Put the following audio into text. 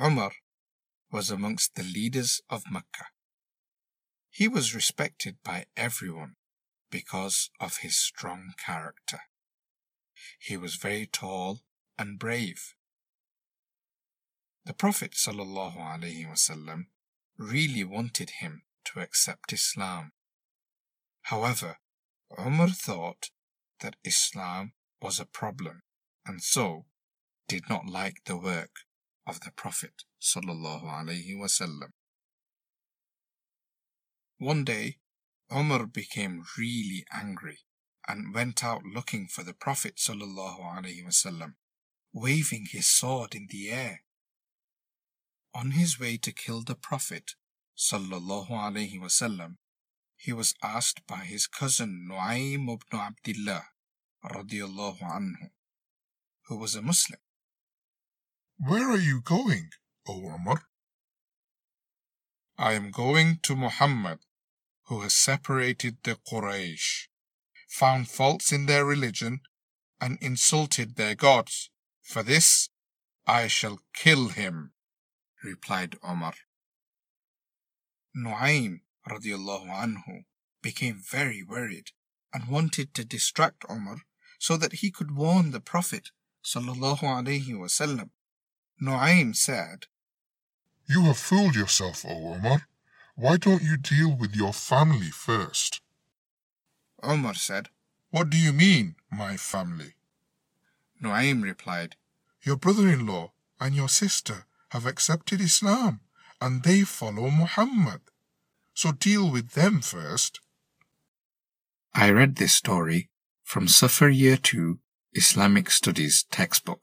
Umar was amongst the leaders of Mecca. He was respected by everyone because of his strong character. He was very tall and brave. The Prophet ﷺ really wanted him to accept Islam. However, Umar thought that Islam was a problem and so did not like the work of the Prophet ﷺ. One day, Umar became really angry and went out looking for the Prophet ﷺ, waving his sword in the air. On his way to kill the Prophet ﷺ, he was asked by his cousin Nu'aym ibn Abdullah anhu, who was a Muslim. Where are you going, O Umar? I am going to Muhammad, who has separated the Quraysh, found faults in their religion, and insulted their gods. For this I shall kill him, replied Omar. Nu'aym radiallahu anhu became very worried and wanted to distract Omar so that he could warn the Prophet sallallahu alaihi wasallam. Nu'aym said, You have fooled yourself, O Omar. Why don't you deal with your family first? Omar said, What do you mean, my family? Nu'aym replied, Your brother-in-law and your sister have accepted Islam and they follow Muhammad. So deal with them first. I read this story from Safar Year 2 Islamic Studies textbook.